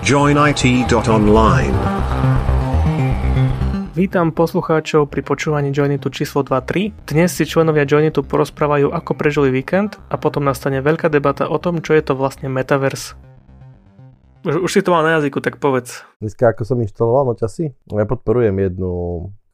joinit.online. Vítam poslucháčov pri počúvaní Joinitu číslo 23. Dnes si členovia Joinitu porozprávajú, ako prežili víkend a potom nastane veľká debata o tom, čo je to vlastne Metaverse. Už, už si to mal na jazyku, tak povedz. Dneska ako som inštaloval noťasy, ja podporujem jednu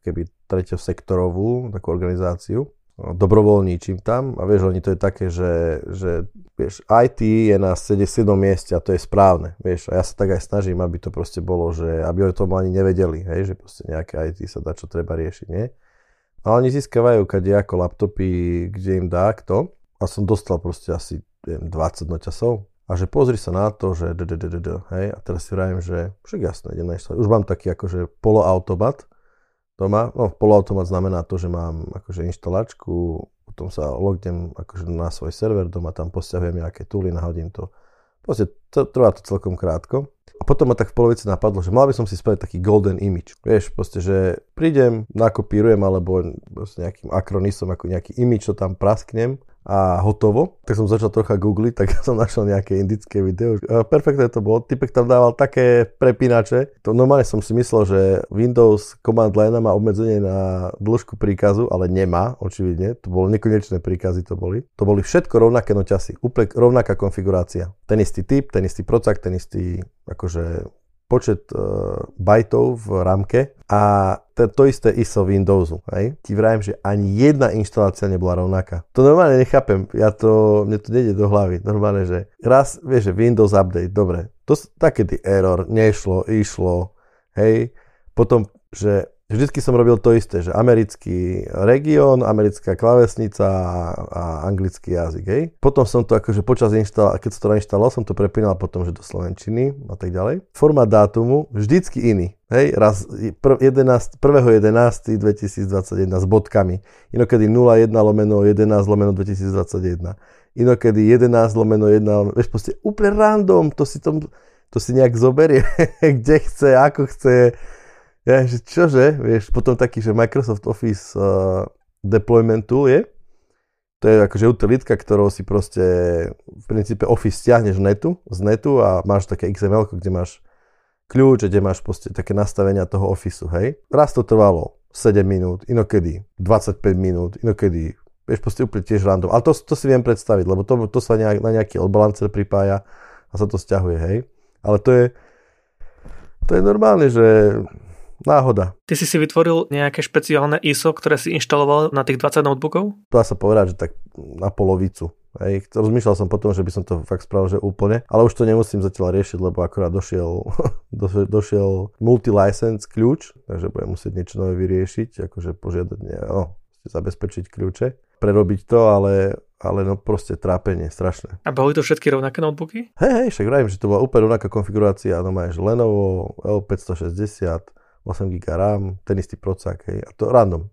keby treťosektorovú takú organizáciu, dobrovoľníčim tam. A vieš, oni to je také, že, že vieš, IT je na 77. mieste a to je správne, vieš, a ja sa tak aj snažím, aby to proste bolo, že aby o tom ani nevedeli, hej, že proste nejaké IT sa dá, čo treba riešiť, nie? A oni získavajú ako laptopy, kde im dá kto. A som dostal proste asi neviem, 20 noťasov. A že pozri sa na to, že hej, a teraz si vravím, že však jasné, idem na Už mám taký akože poloautomat, doma. No, poloautomat znamená to, že mám akože inštalačku, potom sa lognem akože na svoj server doma, tam posťahujem nejaké tooly, nahodím to. Proste to, trvá to celkom krátko. A potom ma tak v polovici napadlo, že mal by som si spraviť taký golden image. Vieš, proste, že prídem, nakopírujem alebo nejakým akronisom, ako nejaký image, to tam prasknem a hotovo. Tak som začal trocha googliť, tak som našiel nejaké indické video. Perfektne to bolo. Typek tam dával také prepínače. To normálne som si myslel, že Windows command line má obmedzenie na dĺžku príkazu, ale nemá, očividne. To bolo nekonečné príkazy to boli. To boli všetko rovnaké noťasy. Úplne rovnaká konfigurácia. Ten istý typ, ten istý procak, ten istý akože počet uh, bajtov v ramke a to, to isté ISO Windowsu. Hej? Ti vrajem, že ani jedna inštalácia nebola rovnaká. To normálne nechápem, ja to, mne to nejde do hlavy. Normálne, že raz, vieš, že Windows Update, dobre, to takedy error, nešlo, išlo, hej, potom, že vždycky som robil to isté, že americký región, americká klavesnica a anglický jazyk, hej. Potom som to akože počas inštala, keď som to nainštaloval, som to prepínal potom, že do slovenčiny a tak ďalej. Formát dátumu vždycky iný. Hej, raz 11, 1.11.2021 s bodkami. Inokedy 01 lomeno 11 lomeno 2021. Inokedy 11 lomeno 1, vieš, proste úplne random, to si, tom, to si nejak zoberie, kde chce, ako chce, ja, že čože, vieš, potom taký, že Microsoft Office uh, deployment tool je, to je akože utilitka, ktorou si proste v princípe Office stiahneš netu, z netu a máš také XML, kde máš kľúč, kde máš proste také nastavenia toho Officeu, hej. Raz to trvalo 7 minút, inokedy 25 minút, inokedy, vieš, proste úplne tiež random. Ale to, to si viem predstaviť, lebo to, to sa nejak, na nejaký odbalancer pripája a sa to stiahuje, hej. Ale to je, to je normálne, že náhoda. Ty si si vytvoril nejaké špeciálne ISO, ktoré si inštaloval na tých 20 notebookov? Dá sa povedať, že tak na polovicu. Hej. Rozmýšľal som potom, že by som to fakt spravil, že úplne, ale už to nemusím zatiaľ riešiť, lebo akorát došiel, došiel multi-license kľúč, takže budem musieť niečo nové vyriešiť, akože požiadať, no, zabezpečiť kľúče, prerobiť to, ale ale no proste trápenie, strašné. A boli to všetky rovnaké notebooky? Hej, hej, však vravím, že to bola úplne rovnaká konfigurácia, no máš Lenovo L560, 8 GB RAM, ten istý procák, hej, a to random.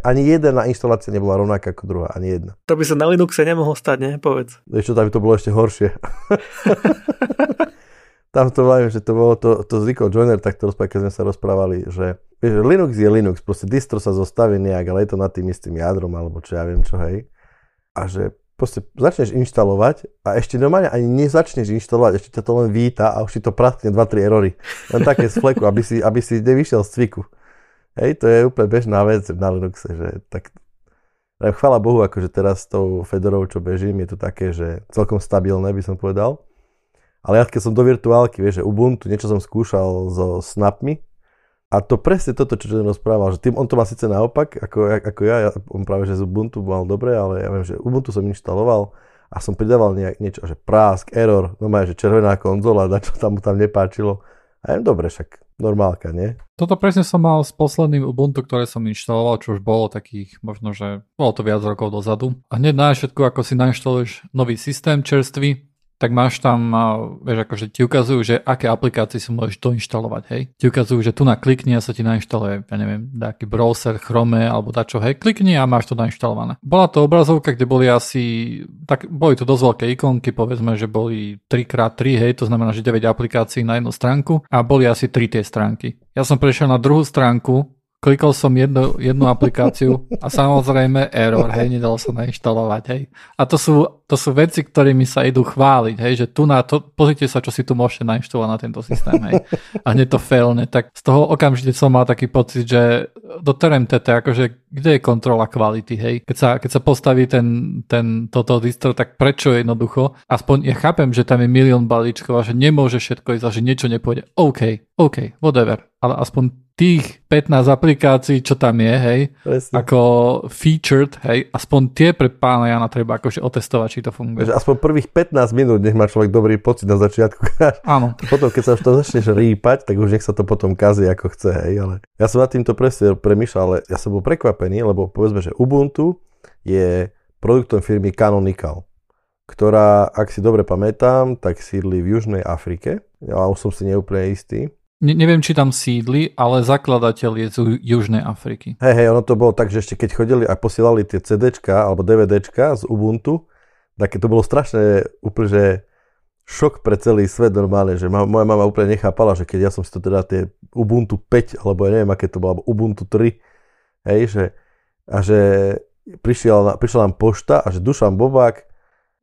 Ani jedna inštalácia nebola rovnaká ako druhá, ani jedna. To by sa na Linuxe nemohlo stať, ne? Povedz. Ešte tam by to bolo ešte horšie. tam to viem, že to bolo to, to zvykol Joiner, tak to rozprávali, keď sme sa rozprávali, že vieš, Linux je Linux, proste distro sa zostaví nejak, ale je to nad tým istým jadrom, alebo čo ja viem čo, hej. A že proste začneš inštalovať a ešte normálne ani nezačneš inštalovať, ešte ťa to len víta a už ti to praskne 2-3 erory. Len také z fleku, aby si, aby si nevyšiel z cviku. Hej, to je úplne bežná vec na Linuxe, že tak chvála Bohu, akože teraz s tou Fedorou, čo bežím, je to také, že celkom stabilné, by som povedal. Ale ja keď som do virtuálky, vieš, že Ubuntu, niečo som skúšal so snapmi, a to presne toto, čo som rozprával, že tým, on to má síce naopak, ako, ako ja, ja, on práve, že z Ubuntu mal dobre, ale ja viem, že Ubuntu som inštaloval a som pridával nejak, niečo, že prásk, error, no má, že červená konzola, na čo tam mu tam nepáčilo. A jem dobre, však normálka, nie? Toto presne som mal s posledným Ubuntu, ktoré som inštaloval, čo už bolo takých, možno, že bolo to viac rokov dozadu. A hneď na všetko, ako si nainštaluješ nový systém čerstvý, tak máš tam, vieš, akože ti ukazujú, že aké aplikácie si môžeš doinštalovať, hej. Ti ukazujú, že tu na klikni a sa ti nainštaluje, ja neviem, nejaký browser, Chrome alebo dačo, hej, klikni a máš to nainštalované. Bola to obrazovka, kde boli asi, tak boli to dosť veľké ikonky, povedzme, že boli 3x3, hej, to znamená, že 9 aplikácií na jednu stránku a boli asi 3 tie stránky. Ja som prešiel na druhú stránku, klikol som jednu, jednu aplikáciu a samozrejme error, hej, nedalo sa nainštalovať, hej. A to sú, to sú veci, ktorými sa idú chváliť, hej, že tu na to, pozrite sa, čo si tu môžete nainštalovať na tento systém, hej. A hneď to failne, tak z toho okamžite som mal taký pocit, že do TRMTT, akože kde je kontrola kvality, hej. Keď sa, keď sa postaví ten, ten toto distro, tak prečo jednoducho? Aspoň ja chápem, že tam je milión balíčkov a že nemôže všetko ísť a že niečo nepôjde. OK, OK, whatever. Ale aspoň tých 15 aplikácií, čo tam je, hej, Presne. ako featured, hej, aspoň tie pre pána Jana treba akože otestovať, či to funguje. Že aspoň prvých 15 minút nech má človek dobrý pocit na začiatku. Áno. Potom, keď sa už to začneš rýpať, tak už nech sa to potom kazí ako chce, hej, ale ja som nad týmto presne premýšľal, ale ja som bol prekvapený, lebo povedzme, že Ubuntu je produktom firmy Canonical, ktorá, ak si dobre pamätám, tak sídli v Južnej Afrike. Ja už som si neúplne istý Ne, neviem, či tam sídli, ale zakladateľ je z Južnej Afriky. Hej, hej, ono to bolo tak, že ešte keď chodili a posielali tie CDčka alebo DVDčka z Ubuntu, tak to bolo strašné úplne, že šok pre celý svet normálne, že ma, moja mama úplne nechápala, že keď ja som si to teda tie Ubuntu 5, alebo ja neviem, aké to bolo, alebo Ubuntu 3, hej, že, a že prišiel, prišla nám pošta a že Dušan Bobák,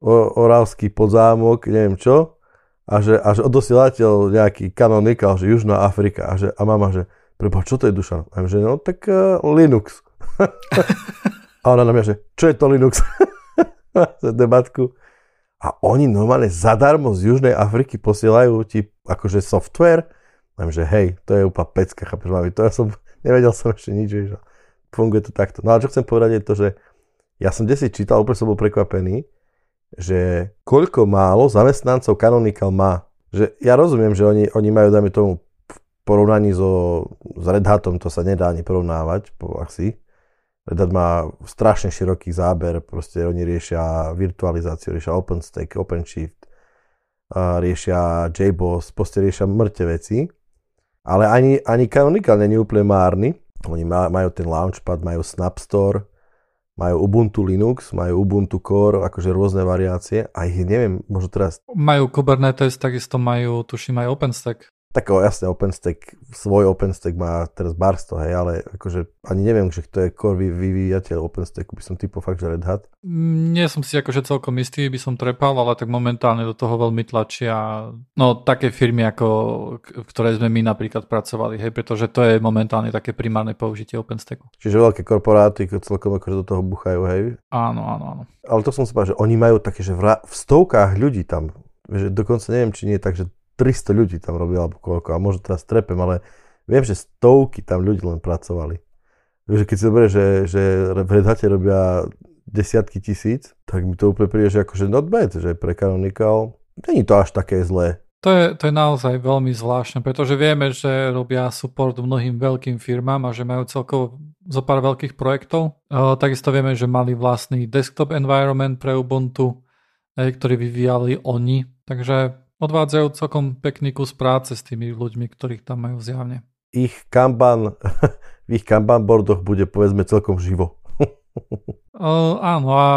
Oravský podzámok, neviem čo, a že, a že odosielateľ nejaký kanonikál, že Južná Afrika a, že, a mama, že preba, čo to je Dušan? A že no tak uh, Linux. a ona na mňa, že čo je to Linux? debatku. A oni normálne zadarmo z Južnej Afriky posielajú ti akože software. A že hej, to je úplne pecka, chápeš, mami, to ja som, nevedel som ešte nič, že funguje to takto. No a čo chcem povedať je to, že ja som desi čítal, úplne som bol prekvapený, že koľko málo zamestnancov Canonical má. Že ja rozumiem, že oni, oni majú, dajme tomu, v porovnaní so, s Red Hatom to sa nedá ani porovnávať, po asi. Red Hat má strašne široký záber, proste oni riešia virtualizáciu, riešia OpenStack, OpenShift, riešia JBoss, proste riešia mŕte veci. Ale ani, ani Canonical není úplne márny. Oni majú ten Launchpad, majú Snapstore, majú Ubuntu Linux, majú Ubuntu Core, akože rôzne variácie a ich neviem, možno teraz... Majú Kubernetes, takisto majú, tuším, aj OpenStack. Tak o, jasne, OpenStack, svoj OpenStack má teraz Barsto, hej, ale akože ani neviem, že kto je core vyvíjateľ OpenStacku, by som typol fakt, že Red Hat. Mm, nie som si akože celkom istý, by som trepal, ale tak momentálne do toho veľmi tlačia, no také firmy, ako, ktoré sme my napríklad pracovali, hej, pretože to je momentálne také primárne použitie OpenStacku. Čiže veľké korporáty celkom akože do toho buchajú, hej? Áno, áno, áno. Ale to som si povedal, že oni majú také, že v, v stovkách ľudí tam, že dokonca neviem, či nie je tak, že 300 ľudí tam robilo, alebo koľko, a možno teraz trepem, ale viem, že stovky tam ľudí len pracovali. Takže keď si dobre, že, že v Red robia desiatky tisíc, tak mi to úplne príde, že akože not bad, že pre Canonical není to až také zlé. To je, to je naozaj veľmi zvláštne, pretože vieme, že robia support mnohým veľkým firmám a že majú celkovo zo pár veľkých projektov. E, takisto vieme, že mali vlastný desktop environment pre Ubuntu, e, ktorý vyvíjali oni. Takže odvádzajú celkom pekný kus práce s tými ľuďmi, ktorých tam majú zjavne. Ich Kanban, v ich Kanban boardoch bude povedzme celkom živo. Uh, áno a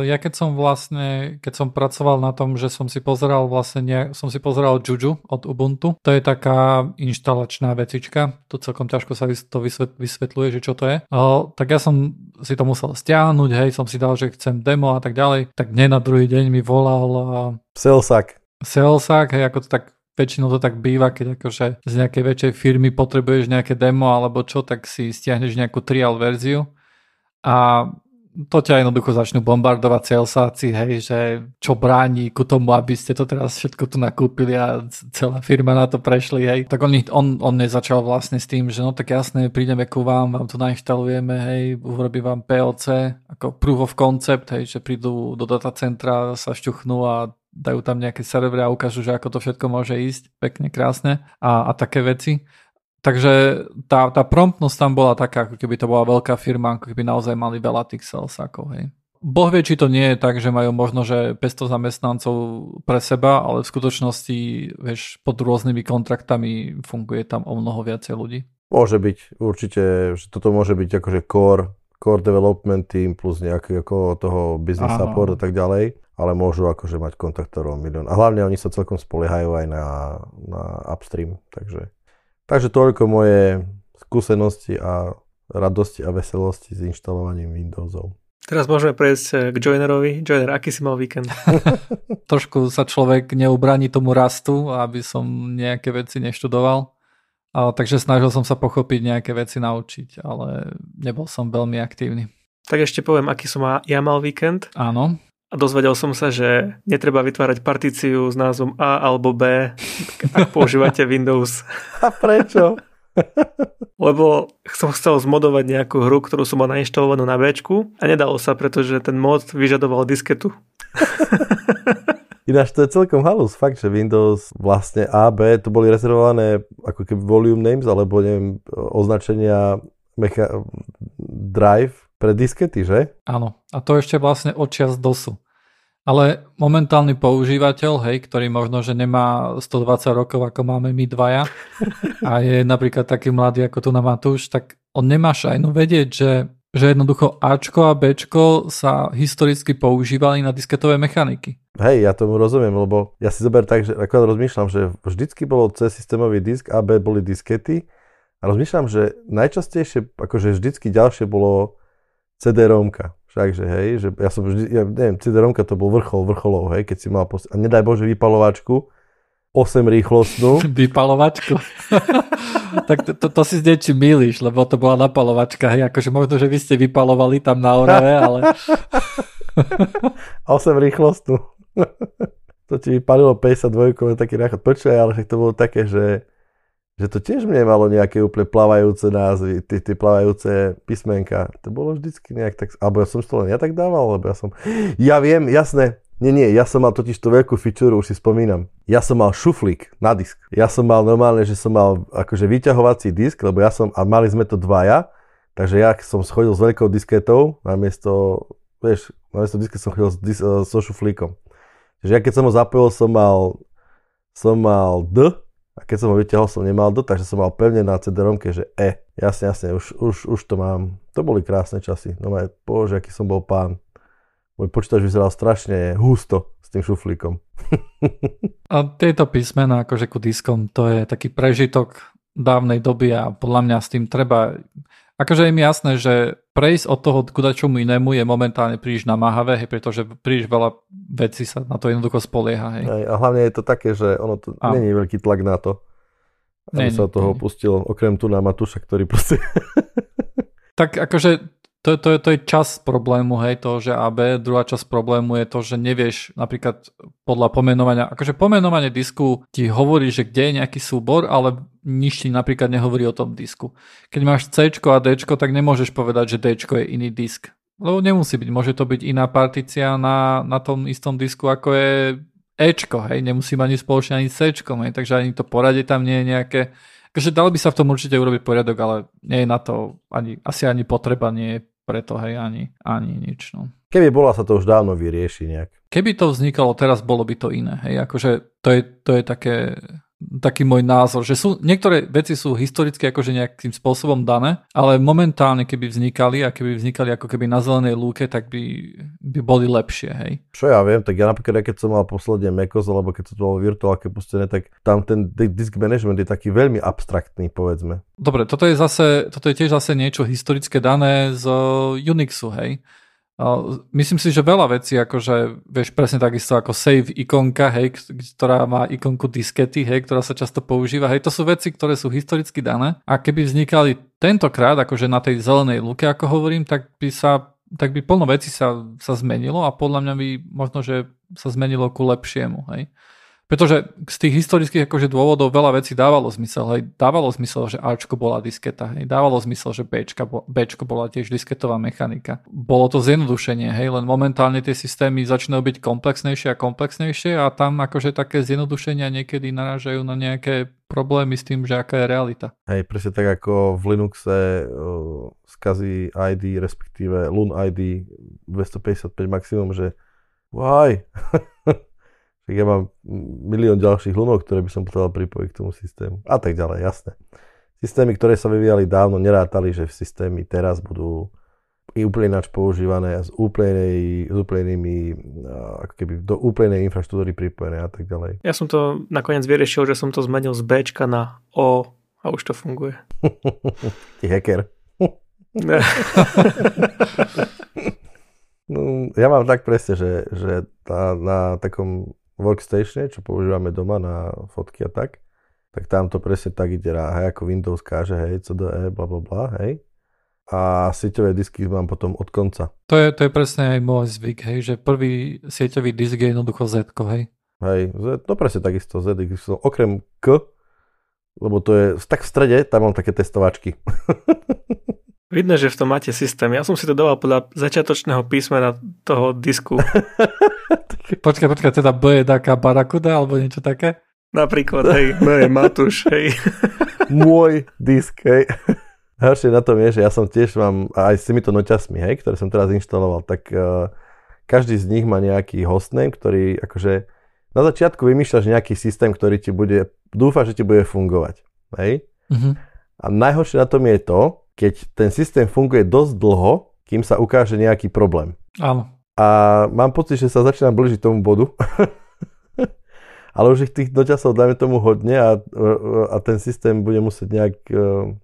ja keď som vlastne, keď som pracoval na tom, že som si pozeral vlastne, ne, som si pozeral Juju od Ubuntu, to je taká inštalačná vecička, to celkom ťažko sa to vysvetľuje, že čo to je, uh, tak ja som si to musel stiahnuť, hej, som si dal, že chcem demo a tak ďalej, tak nie na druhý deň mi volal uh, Selsak salesák, hej, ako to tak väčšinou to tak býva, keď akože z nejakej väčšej firmy potrebuješ nejaké demo alebo čo, tak si stiahneš nejakú trial verziu a to ťa jednoducho začnú bombardovať salesáci, hej, že čo bráni ku tomu, aby ste to teraz všetko tu nakúpili a celá firma na to prešli, hej. Tak on, on, on nezačal vlastne s tým, že no tak jasné, prídeme ku vám, vám to nainštalujeme, hej, urobí vám POC, ako proof of concept, hej, že prídu do datacentra, sa šťuchnú a dajú tam nejaké servery a ukážu, že ako to všetko môže ísť pekne, krásne a, a také veci. Takže tá, tá promptnosť tam bola taká, ako keby to bola veľká firma, ako keby naozaj mali veľa tých salesákov, hej. Boh vie, či to nie je tak, že majú možno, že 500 zamestnancov pre seba, ale v skutočnosti, vieš, pod rôznymi kontraktami funguje tam o mnoho viacej ľudí. Môže byť, určite, že toto môže byť akože core, core development team plus nejaký ako toho business Aha. support a tak ďalej ale môžu akože mať kontaktorov milión. A hlavne oni sa celkom spoliehajú aj na, na upstream, takže, takže toľko moje skúsenosti a radosti a veselosti s inštalovaním Windowsov. Teraz môžeme prejsť eh, k Joinerovi. Joiner, aký si mal víkend? Trošku sa človek neubraní tomu rastu, aby som nejaké veci neštudoval. A, takže snažil som sa pochopiť nejaké veci naučiť, ale nebol som veľmi aktívny. Tak ešte poviem, aký som ja mal víkend. Áno. A dozvedel som sa, že netreba vytvárať partíciu s názvom A alebo B, ak používate Windows. A prečo? Lebo som chcel zmodovať nejakú hru, ktorú som mal nainštalovanú na B a nedalo sa, pretože ten mod vyžadoval disketu. Ináč to je celkom halus, fakt, že Windows vlastne A, B, to boli rezervované ako keby volume names, alebo neviem, označenia mecha- drive pre diskety, že? Áno, a to ešte vlastne odčias DOSu. Ale momentálny používateľ, hej, ktorý možno, že nemá 120 rokov, ako máme my dvaja, a je napríklad taký mladý ako tu na Matúš, tak on nemá šajnu vedieť, že, že jednoducho Ačko a Bčko sa historicky používali na disketové mechaniky. Hej, ja tomu rozumiem, lebo ja si zober tak, že ako rozmýšľam, že vždycky bolo C systémový disk, A, B boli diskety a rozmýšľam, že najčastejšie, akože vždycky ďalšie bolo CD-romka. Takže hej, že ja som vždy, ja neviem, CD-romka to bol vrchol vrcholov, hej, keď si mal, pos- a nedaj Bože vypalovačku, 8 rýchlostnú. Vypalovačku. tak to, to, to si s niečím milíš, lebo to bola napalovačka, hej, akože možno, že vy ste vypalovali tam na Orave, ale... 8 rýchlostnú. to ti vypalilo 52 taký náchod. Počkaj, ale to bolo také, že že to tiež nemalo nejaké úplne plavajúce názvy, tie, tie plavajúce písmenka. To bolo vždycky nejak tak, alebo ja som to len ja tak dával, lebo ja som, ja viem, jasné, nie, nie, ja som mal totiž tú veľkú feature, už si spomínam. Ja som mal šuflík na disk. Ja som mal normálne, že som mal akože vyťahovací disk, lebo ja som, a mali sme to dvaja, takže ja som schodil s veľkou disketou, namiesto, vieš, namiesto disket som chodil s, dis, so šuflíkom. Takže ja keď som ho zapojil, som mal, som mal D, a keď som ho vyťahol, som nemal do, takže som mal pevne na cd že E. Jasne, jasne, už, už, už to mám. To boli krásne časy. No aj, bože, aký som bol pán. Môj počítač vyzeral strašne husto s tým šuflíkom. a tieto písmena akože ku diskom, to je taký prežitok dávnej doby a podľa mňa s tým treba Akože je mi jasné, že prejsť od toho k čomu inému je momentálne príliš namáhavé, hej, pretože príliš veľa vecí sa na to jednoducho spolieha. Hej. Hej, a hlavne je to také, že ono to a. není veľký tlak na to, aby nie, sa od toho nie. pustil, okrem tu na Matúša, ktorý proste... tak akože to, to, to je čas problému, hej, to, že AB. Druhá časť problému je to, že nevieš napríklad podľa pomenovania, akože pomenovanie disku ti hovorí, že kde je nejaký súbor, ale nič ti napríklad nehovorí o tom disku. Keď máš C a D, tak nemôžeš povedať, že D je iný disk. Lebo nemusí byť, môže to byť iná partícia na, na tom istom disku, ako je Ečko, hej, nemusí mať ani spoločne ani C, hej, takže ani to poradie tam nie je nejaké, Takže dalo by sa v tom určite urobiť poriadok, ale nie je na to ani, asi ani potreba nie je preto hej, ani, ani nič. No. Keby bola, sa to už dávno vyrieši nejak. Keby to vznikalo teraz, bolo by to iné. Hej, akože to je, to je také, taký môj názor, že sú, niektoré veci sú historicky akože nejakým spôsobom dané, ale momentálne keby vznikali a keby vznikali ako keby na zelenej lúke, tak by, by boli lepšie, hej. Čo ja viem, tak ja napríklad, keď som mal posledne Mekos, alebo keď to bolo virtuálke pustené, tak tam ten disk management je taký veľmi abstraktný, povedzme. Dobre, toto je, zase, toto je tiež zase niečo historické dané z Unixu, hej. Myslím si, že veľa vecí, akože vieš presne takisto ako save ikonka, hej, ktorá má ikonku diskety, hej, ktorá sa často používa, hej, to sú veci, ktoré sú historicky dané a keby vznikali tentokrát, akože na tej zelenej luke, ako hovorím, tak by sa tak by plno veci sa, sa zmenilo a podľa mňa by možno, že sa zmenilo ku lepšiemu, hej. Pretože z tých historických akože dôvodov veľa vecí dávalo zmysel. Hej. Dávalo zmysel, že Ačko bola disketa. Hej. Dávalo zmysel, že Bčka, Bčko bola tiež disketová mechanika. Bolo to zjednodušenie, hej, len momentálne tie systémy začínajú byť komplexnejšie a komplexnejšie a tam akože také zjednodušenia niekedy narážajú na nejaké problémy s tým, že aká je realita. Hej, presne tak ako v Linuxe uh, skazí ID, respektíve LUN ID 255 maximum, že why? tak ja mám milión ďalších lunov, ktoré by som potreboval pripojiť k tomu systému. A tak ďalej, jasné. Systémy, ktoré sa vyvíjali dávno, nerátali, že v systémy teraz budú i úplne ináč používané s, úplnej, s úplnými, ako keby do úplnej infraštruktúry pripojené a tak ďalej. Ja som to nakoniec vyriešil, že som to zmenil z B na O a už to funguje. Ty hacker. no, ja mám tak presne, že, že na, na takom workstatione, čo používame doma na fotky a tak, tak tam to presne tak ide, hej, ako Windows káže, hej, CDE, bla bla bla, hej. A sieťové disky mám potom od konca. To je, to je presne aj môj zvyk, hej, že prvý sieťový disk je jednoducho Z, hej. Hej, to presne takisto, Z, okrem K, lebo to je, tak v strede, tam mám také testovačky. Vidno, že v tom máte systém. Ja som si to dával podľa začiatočného písmena toho disku. počkaj, počkaj, teda B je taká barakuda alebo niečo také? Napríklad, hej, B je Matúš, hej. Môj disk, hej. Horšie na tom je, že ja som tiež mám, aj s týmito noťasmi, hej, ktoré som teraz inštaloval, tak uh, každý z nich má nejaký hostname, ktorý akože na začiatku vymýšľaš nejaký systém, ktorý ti bude, dúfa, že ti bude fungovať, hej. Uh-huh. A najhoršie na tom je to, keď ten systém funguje dosť dlho, kým sa ukáže nejaký problém. Áno. A mám pocit, že sa začínam blížiť tomu bodu. Ale už ich tých dočasov dáme tomu hodne a, a ten systém bude musieť nejak... Uh,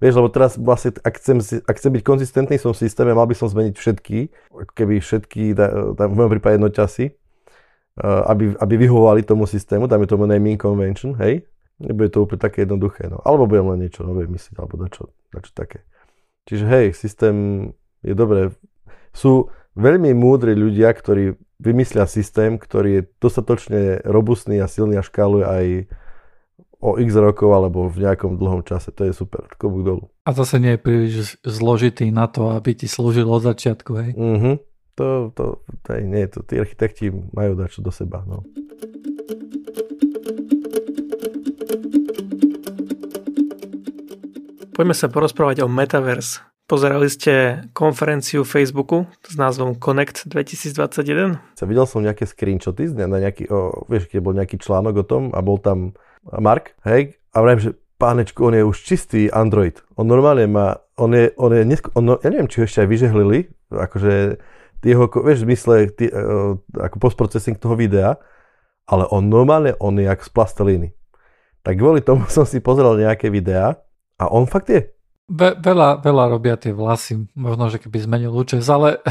vieš, lebo teraz vlastne, ak chcem, ak chcem byť konzistentný v tom systéme, mal by som zmeniť všetky, keby všetky, v mojom prípade jednočasy, uh, aby, aby vyhovovali tomu systému, dáme tomu naming convention, hej, Nebude to úplne také jednoduché, no. Alebo budem len niečo nové myslieť, alebo dačo, dačo také. Čiže hej, systém je dobré. Sú veľmi múdri ľudia, ktorí vymyslia systém, ktorý je dostatočne robustný a silný a škáluje aj o x rokov alebo v nejakom dlhom čase. To je super. Klobúk dolu. A zase nie je príliš zložitý na to, aby ti slúžil od začiatku, hej? Mhm. To, to, to, nie, to, tí architekti majú dačo do seba, no. Poďme sa porozprávať o Metaverse. Pozerali ste konferenciu Facebooku s názvom Connect 2021? Sa videl som nejaké screenshoty, na nejaký, o, vieš, keď bol nejaký článok o tom a bol tam Mark, hej, a vrajím, že pánečku, on je už čistý Android. On normálne má, on je, on je, on, ja neviem, či ho ešte aj vyžehlili, akože jeho, vieš, v zmysle, tý, uh, ako postprocessing toho videa, ale on normálne, on je jak z plastelíny. Tak kvôli tomu som si pozrel nejaké videá a on fakt je. Ve, veľa, veľa robia tie vlasy, možno, že keby zmenil účes, ale,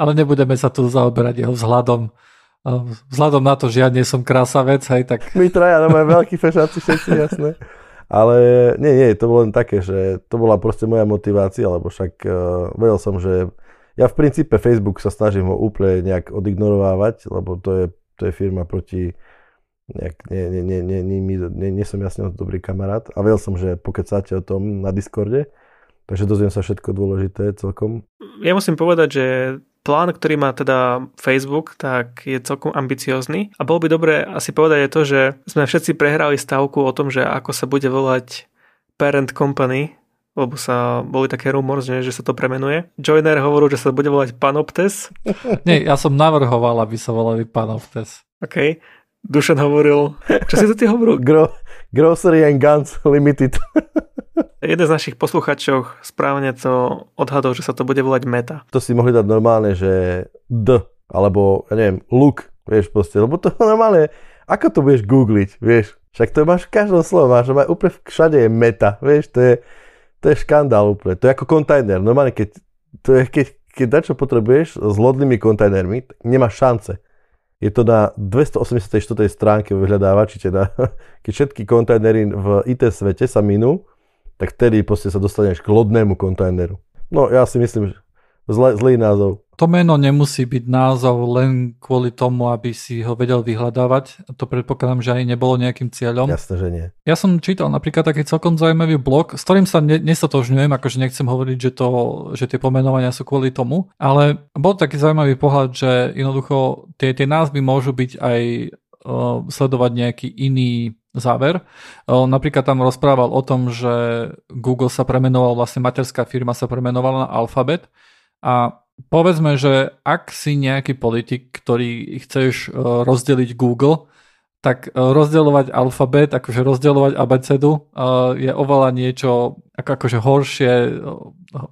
ale nebudeme sa tu zaoberať jeho vzhľadom. Vzhľadom na to, že ja nie som krásavec, hej, tak... My traja, no máme veľký fešáci všetci, jasné. Ale nie, nie, to bolo len také, že to bola proste moja motivácia, lebo však uh, vedel som, že ja v princípe Facebook sa snažím ho úplne nejak odignorovávať, lebo to je, to je firma proti nejak, nie, nie, nie, nie, nie, nie, nie som jasne dobrý kamarát a vedel som, že pokecáte o tom na Discorde, takže dozviem sa všetko dôležité celkom. Ja musím povedať, že plán, ktorý má teda Facebook, tak je celkom ambiciózny a bolo by dobre asi povedať aj to, že sme všetci prehrali stavku o tom, že ako sa bude volať parent company, lebo sa boli také rumors, že, že sa to premenuje. Joiner hovoril, že sa bude volať Panoptes. Nie, ja som navrhoval, aby sa volali Panoptes. OK. Dušan hovoril, čo si to ty hovoril? Gro, grocery and Guns Limited. Jeden z našich posluchačov správne to odhadol, že sa to bude volať Meta. To si mohli dať normálne, že D, alebo, ja neviem, Look, vieš proste, lebo to normálne, ako to budeš googliť, vieš? Však to máš v každom slovo, máš, máš úplne všade je meta, vieš, to je, to je škandál úplne. To je ako kontajner. Normálne, keď, to je, keď, keď dačo potrebuješ s lodnými kontajnermi, nemáš šance je to na 284. stránke vyhľadávači, teda keď všetky kontajnery v IT svete sa minú, tak vtedy proste sa dostaneš k lodnému kontajneru. No ja si myslím, Zle, zlý názov. To meno nemusí byť názov len kvôli tomu, aby si ho vedel vyhľadávať. To predpokladám, že aj nebolo nejakým cieľom. Jasné, že nie. Ja som čítal napríklad taký celkom zaujímavý blog, s ktorým sa ne, nestotožňujem, akože nechcem hovoriť, že, to, že tie pomenovania sú kvôli tomu, ale bol taký zaujímavý pohľad, že jednoducho tie, tie názvy môžu byť aj uh, sledovať nejaký iný záver. Napríklad tam rozprával o tom, že Google sa premenoval, vlastne materská firma sa premenovala na Alphabet a povedzme, že ak si nejaký politik, ktorý chceš e, rozdeliť Google, tak e, rozdielovať alfabet, akože rozdielovať abecedu e, je oveľa niečo ako, akože horšie,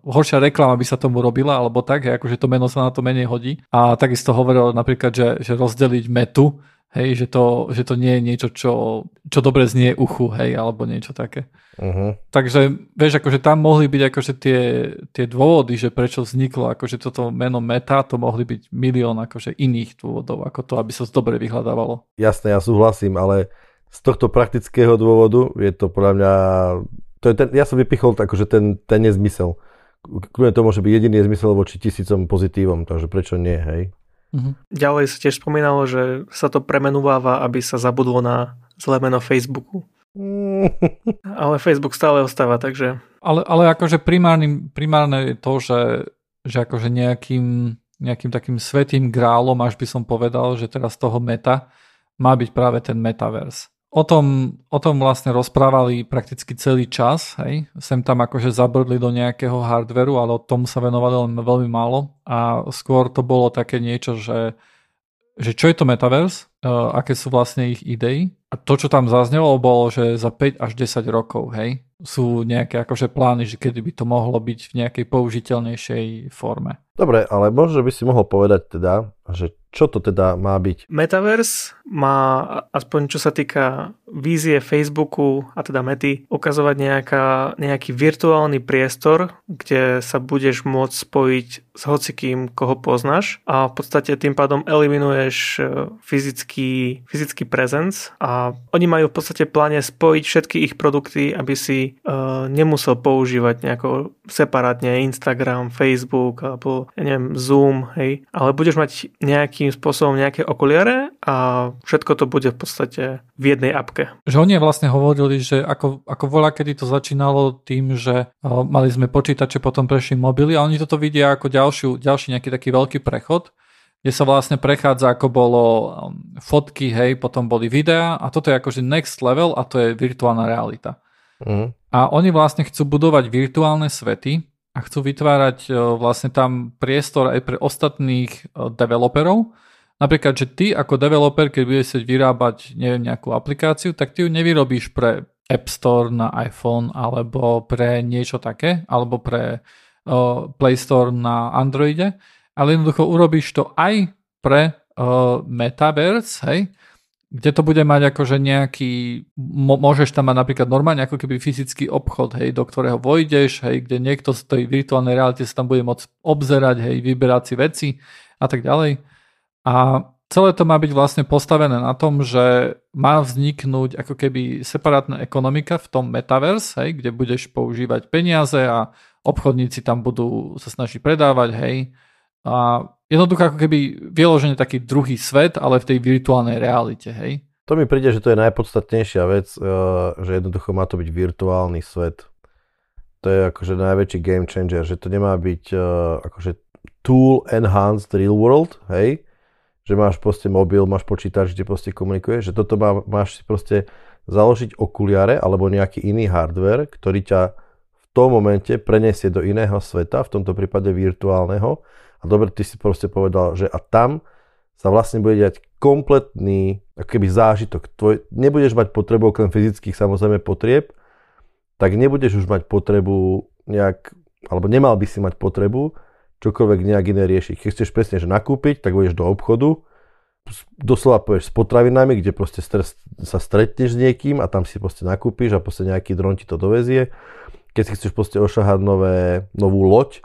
horšia reklama by sa tomu robila, alebo tak, akože to meno sa na to menej hodí. A takisto hovoril napríklad, že, že rozdeliť metu, Hej, že to, že to nie je niečo, čo, čo dobre znie uchu, hej, alebo niečo také. Uh-huh. Takže, vieš, akože tam mohli byť akože tie, tie dôvody, že prečo vzniklo akože toto meno Meta, to mohli byť milión akože iných dôvodov, ako to, aby sa to dobre vyhľadávalo. Jasné, ja súhlasím, ale z tohto praktického dôvodu je to podľa mňa, to je ten, ja som vypichol akože ten, ten nezmysel. Kľudne to môže byť jediný nezmysel voči tisícom pozitívom, takže prečo nie, hej? Uh-huh. Ďalej sa tiež spomínalo, že sa to premenúváva, aby sa zabudlo na zlé meno Facebooku. ale Facebook stále ostáva, takže... Ale, ale akože primárne, primárne je to, že, že akože nejakým, nejakým takým svetým grálom, až by som povedal, že teraz toho meta má byť práve ten metaverse o tom, o tom vlastne rozprávali prakticky celý čas, hej. Sem tam akože zabrdli do nejakého hardveru, ale o tom sa venovali len veľmi málo. A skôr to bolo také niečo, že, že čo je to metaverse, uh, aké sú vlastne ich idei. A to, čo tam zaznelo, bolo, že za 5 až 10 rokov, hej, sú nejaké akože plány, že kedy by to mohlo byť v nejakej použiteľnejšej forme. Dobre, ale možno by si mohol povedať teda, že čo to teda má byť? Metaverse má, aspoň čo sa týka vízie Facebooku a teda Mety, ukazovať nejaká, nejaký virtuálny priestor, kde sa budeš môcť spojiť s hocikým, koho poznáš a v podstate tým pádom eliminuješ e, fyzický, fyzický presence a oni majú v podstate pláne spojiť všetky ich produkty, aby si uh, nemusel používať nejako separátne Instagram, Facebook alebo neviem, Zoom, hej, ale budeš mať nejakým spôsobom nejaké okuliare a všetko to bude v podstate v jednej apke. Že oni vlastne hovorili, že ako, ako voľa, kedy to začínalo tým, že uh, mali sme počítače, potom prešli mobily a oni toto vidia ako ďalšiu, ďalší nejaký taký veľký prechod, kde sa vlastne prechádza ako bolo um, fotky, hej, potom boli videá a toto je akože next level a to je virtuálna realita. A oni vlastne chcú budovať virtuálne svety a chcú vytvárať uh, vlastne tam priestor aj pre ostatných uh, developerov, Napríklad, že ty ako developer, keď budeš chcieť vyrábať neviem, nejakú aplikáciu, tak ty ju nevyrobíš pre App Store na iPhone alebo pre niečo také, alebo pre uh, Play Store na Androide, ale jednoducho urobíš to aj pre uh, Metaverse, hej, kde to bude mať akože nejaký, môžeš tam mať napríklad normálne ako keby fyzický obchod, hej, do ktorého vojdeš, hej, kde niekto z tej virtuálnej reality sa tam bude môcť obzerať, hej, vyberať si veci a tak ďalej. A celé to má byť vlastne postavené na tom, že má vzniknúť ako keby separátna ekonomika v tom metaverse, hej, kde budeš používať peniaze a obchodníci tam budú sa snažiť predávať, hej. A jednoducho ako keby vyložený taký druhý svet, ale v tej virtuálnej realite, hej. To mi príde, že to je najpodstatnejšia vec, eh, že jednoducho má to byť virtuálny svet. To je akože najväčší game changer, že to nemá byť eh, akože tool enhanced real world, hej, že máš proste mobil, máš počítač, kde proste komunikuješ, že toto má, máš si proste založiť okuliare alebo nejaký iný hardware, ktorý ťa v tom momente preniesie do iného sveta, v tomto prípade virtuálneho. A dobre, ty si proste povedal, že a tam sa vlastne bude diať kompletný ako keby zážitok. Tvoj, nebudeš mať potrebu okrem fyzických samozrejme potrieb, tak nebudeš už mať potrebu nejak, alebo nemal by si mať potrebu čokoľvek nejak iné riešiť. Keď chceš presne že nakúpiť, tak budeš do obchodu, doslova povieš s potravinami, kde proste stres, sa stretneš s niekým a tam si proste nakúpiš a proste nejaký dron ti to dovezie. Keď si chceš proste ošahať nové, novú loď,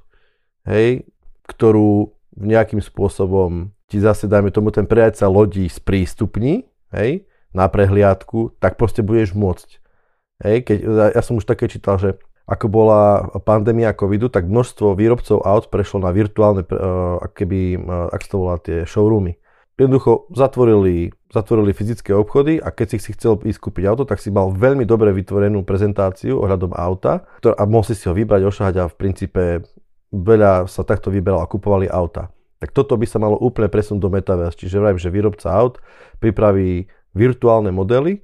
hej, ktorú nejakým spôsobom ti zase, dajme tomu, ten predajca lodí sprístupní, hej, na prehliadku, tak proste budeš môcť. Hej, keď, ja som už také čítal, že ako bola pandémia covidu, tak množstvo výrobcov aut prešlo na virtuálne, uh, keby, uh, ak to volá, tie showroomy. Jednoducho zatvorili, zatvorili fyzické obchody a keď si si chcel ísť kúpiť auto, tak si mal veľmi dobre vytvorenú prezentáciu ohľadom auta ktorá, a mohol si si ho vybrať, ošahať a v princípe veľa sa takto vyberalo a kupovali auta. Tak toto by sa malo úplne presunúť do Metaverse. Čiže vrajím, že výrobca aut pripraví virtuálne modely,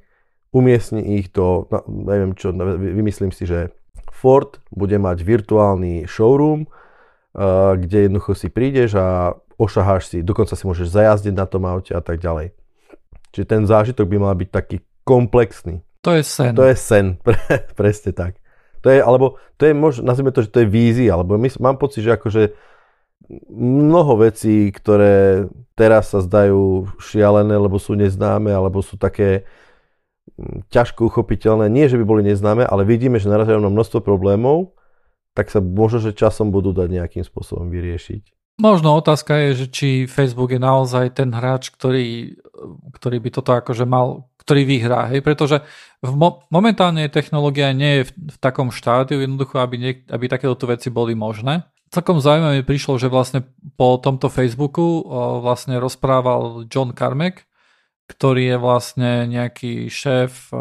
umiestni ich do, no, neviem čo, vymyslím si, že Ford bude mať virtuálny showroom, uh, kde jednoducho si prídeš a ošaháš si, dokonca si môžeš zajazdiť na tom aute a tak ďalej. Čiže ten zážitok by mal byť taký komplexný. To je sen. To je sen, pre, presne tak. To je, alebo to je možno, nazvime to, že to je vízia, alebo my, mám pocit, že akože mnoho vecí, ktoré teraz sa zdajú šialené, lebo sú neznáme, alebo sú také mm, ťažko uchopiteľné. Nie, že by boli neznáme, ale vidíme, že naražajú na množstvo problémov, tak sa možno, že časom budú dať nejakým spôsobom vyriešiť. Možno otázka je, že či Facebook je naozaj ten hráč, ktorý, ktorý by toto akože mal, ktorý vyhrá, hej, pretože v mo- momentálne technológia nie je v, v takom štádiu jednoducho, aby, niek- aby takéto veci boli možné. Celkom zaujímavé mi prišlo, že vlastne po tomto Facebooku o, vlastne rozprával John Carmack, ktorý je vlastne nejaký šéf o,